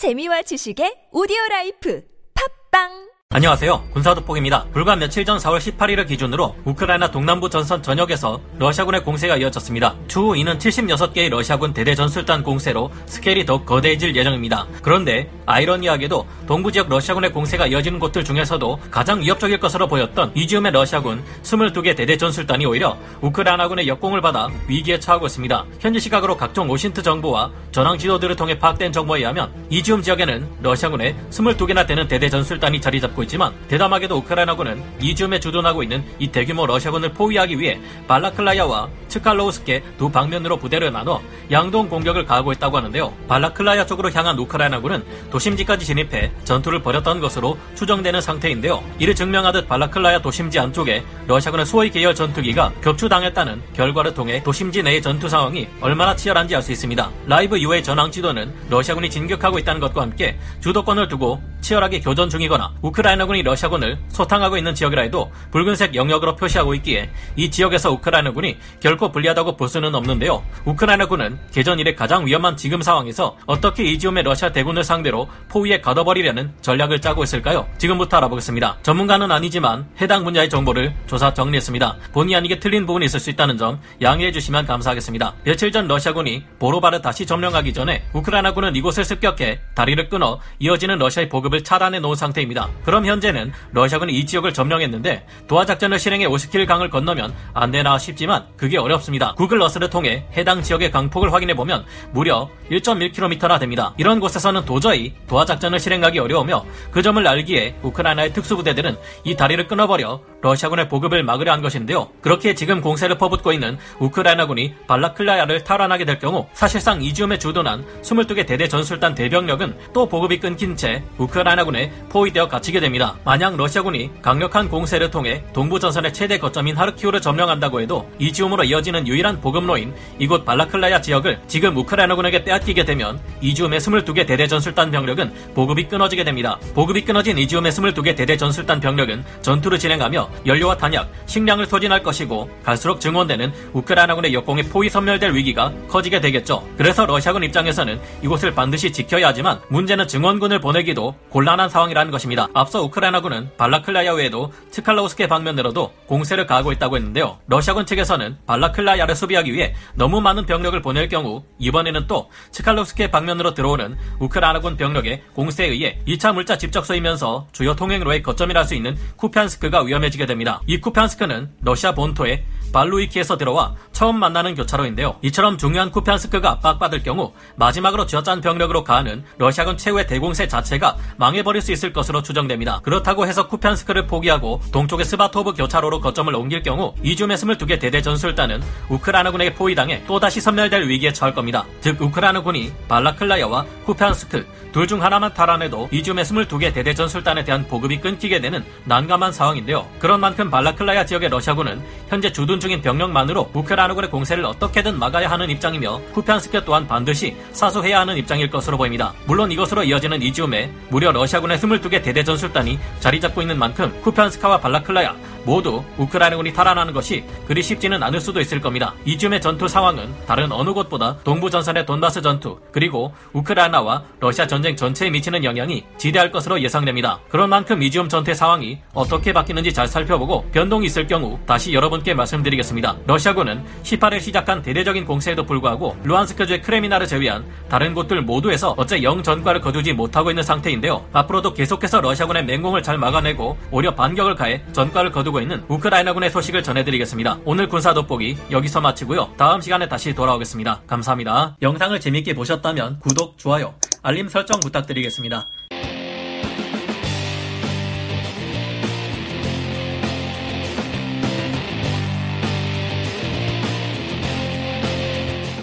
재미와 지식의 audio life. 팟빵 안녕하세요. 군사도폭입니다. 불과 며칠 전 4월 18일을 기준으로 우크라이나 동남부 전선 전역에서 러시아군의 공세가 이어졌습니다. 추후 이는 76개의 러시아군 대대 전술단 공세로 스케일이 더욱 거대해질 예정입니다. 그런데 아이러니하게도 동부 지역 러시아군의 공세가 이어지는 곳들 중에서도 가장 위협적일 것으로 보였던 이지움의 러시아군 22개 대대 전술단이 오히려 우크라이나군의 역공을 받아 위기에 처하고 있습니다. 현지 시각으로 각종 OSINT 정보와 전황 지도들을 통해 파악된 정보에 의하면 이지움 지역에는 러시아군의 22개나 되는 대대 전술단이 자리 잡고 있지만 대담하게도 우크라이나군은 이지움에 주둔하고 있는 이 대규모 러시아군을 포위하기 위해 발라클라야와 츠칼로우스케 두 방면으로 부대를 나눠 양동 공격을 가하고 있다고 하는데요. 발라클라야 쪽으로 향한 우크라이나군은 도심지까지 진입해 전투를 벌였던 것으로 추정되는 상태인데요. 이를 증명하듯 발라클라야 도심지 안쪽에 러시아군의 소위 계열 전투기가 격추당했다는 결과를 통해 도심지 내의 전투 상황이 얼마나 치열한지 알 수 있습니다. 라이브 이후의 전황 지도는 러시아군이 진격하고 있다는 것과 함께 주도권을 두고 치열하게 교전 중이거나 우크라이나군이 러시아군을 소탕하고 있는 지역이라 해도 붉은색 영역으로 표시하고 있기에 이 지역에서 우크라이나군이 결코 불리하다고 볼 수는 없는데요. 우크라이나군은 개전 이래 가장 위험한 지금 상황에서 어떻게 이지움의 러시아 대군을 상대로 포위에 가둬버리려는 전략을 짜고 있을까요? 지금부터 알아보겠습니다. 전문가는 아니지만 해당 분야의 정보를 조사 정리했습니다. 본의 아니게 틀린 부분이 있을 수 있다는 점 양해해 주시면 감사하겠습니다. 며칠 전 러시아군이 보로바를 다시 점령하기 전에 우크라이나군은 이곳을 습격해 다리를 끊어 이어지는 러시아의 보급 을 차단해 놓은 상태입니다. 그럼 현재는 러시아군이 이 지역을 점령했는데 도하 작전을 실행해 오스킬 강을 건너면 안 되나 싶지만 그게 어렵습니다. 구글 어스를 통해 해당 지역의 강폭을 확인해 보면 무려 1.1km나 됩니다. 이런 곳에서는 도저히 도하 작전을 실행하기 어려우며 그 점을 알기에 우크라이나의 특수부대들은 이 다리를 끊어버려 러시아군의 보급을 막으려 한 것인데요. 그렇게 지금 공세를 퍼붓고 있는 우크라이나군이 발라클라야를 탈환하게 될 경우 사실상 이지움에 주둔한 22개 대대 전술단 대병력은 또 보급이 끊긴 채 우크라이나 군에 포위되어 갇히게 됩니다. 만약 러시아군이 강력한 공세를 통해 동부 전선의 최대 거점인 하르키우를 점령한다고 해도 이지움으로 이어지는 유일한 보급로인 이곳 발라클라야 지역을 지금 우크라이나군에게 빼앗기게 되면 이지움의 22개 대대 전술단 병력은 보급이 끊어지게 됩니다. 보급이 끊어진 이지움의 22개 대대 전술단 병력은 전투를 진행하며 연료와 탄약, 식량을 소진할 것이고 갈수록 증원되는 우크라이나군의 역공에 포위 섬멸될 위기가 커지게 되겠죠. 그래서 러시아군 입장에서는 이곳을 반드시 지켜야 하지만 문제는 증원군을 보내기도 곤란한 상황이라는 것입니다. 앞서 우크라이나군은 발라클라야 외에도 츠칼로우스케 방면으로도 공세를 가하고 있다고 했는데요. 러시아군 측에서는 발라클라야를 수비하기 위해 너무 많은 병력을 보낼 경우 이번에는 또 츠칼로우스케 방면으로 들어오는 우크라이나군 병력의 공세에 의해 2차 물자 집적소이면서 주요 통행로의 거점이랄 수 있는 쿠피안스크가 위험해지게 됩니다. 이 쿠피안스크는 러시아 본토의 발루이키에서 들어와 처음 만나는 교차로인데요. 이처럼 중요한 쿠피안스크가 압박받을 경우 마지막으로 쥐어짠 병력으로 가하는 러시아군 최후의 대공세 자체가 망해버릴 수 있을 것으로 추정됩니다. 그렇다고 해서 쿠피안스크를 포기하고 동쪽의 스바토브 교차로로 거점을 옮길 경우 이줌의 22개 대대 전술단은 우크라이나군에게 포위당해 또다시 섬멸될 위기에 처할 겁니다. 즉 우크라이나군이 발라클라야와 쿠피안스크 둘 중 하나만 탈환해도 이줌의 22개 대대 전술단에 대한 보급이 끊기게 되는 난감한 상황인데요. 그런 만큼 발라클라야 지역의 러시아군은 현재 주둔 중인 병력만으로 우크라이나 군의 공세를 어떻게든 막아야 하는 입장이며 쿠피안스크 또한 반드시 사수해야 하는 입장일 것으로 보입니다. 물론 이것으로 이어지는 이지움에 무려 러시아군의 22개 대대 전술단이 자리 잡고 있는 만큼 쿠피안스카와 발라클라야 모두 우크라이나군이 탈환하는 것이 그리 쉽지는 않을 수도 있을 겁니다. 이쯤의 전투 상황은 다른 어느 곳보다 동부 전선의 돈바스 전투 그리고 우크라이나와 러시아 전쟁 전체에 미치는 영향이 지대할 것으로 예상됩니다. 그런 만큼 이지움 전투의 상황이 어떻게 바뀌는지 잘 살펴보고 변동이 있을 경우 다시 여러분께 말씀드리겠습니다. 러시아군은 18일 시작한 대대적인 공세에도 불구하고 루안스크주의 크레미나를 제외한 다른 곳들 모두에서 어째 영 전과를 거두지 못하고 있는 상태인데요. 앞으로도 계속해서 러시아군의 맹공을 잘 막아내고 오히려 반격을 가해 전과를 거두 있는 우크라이나군의 소식을 전해드리겠습니다. 오늘 군사 돋보기 여기서 마치고요. 다음 시간에 다시 돌아오겠습니다. 감사합니다. 영상을 재밌게 보셨다면 구독, 좋아요, 알림 설정 부탁드리겠습니다.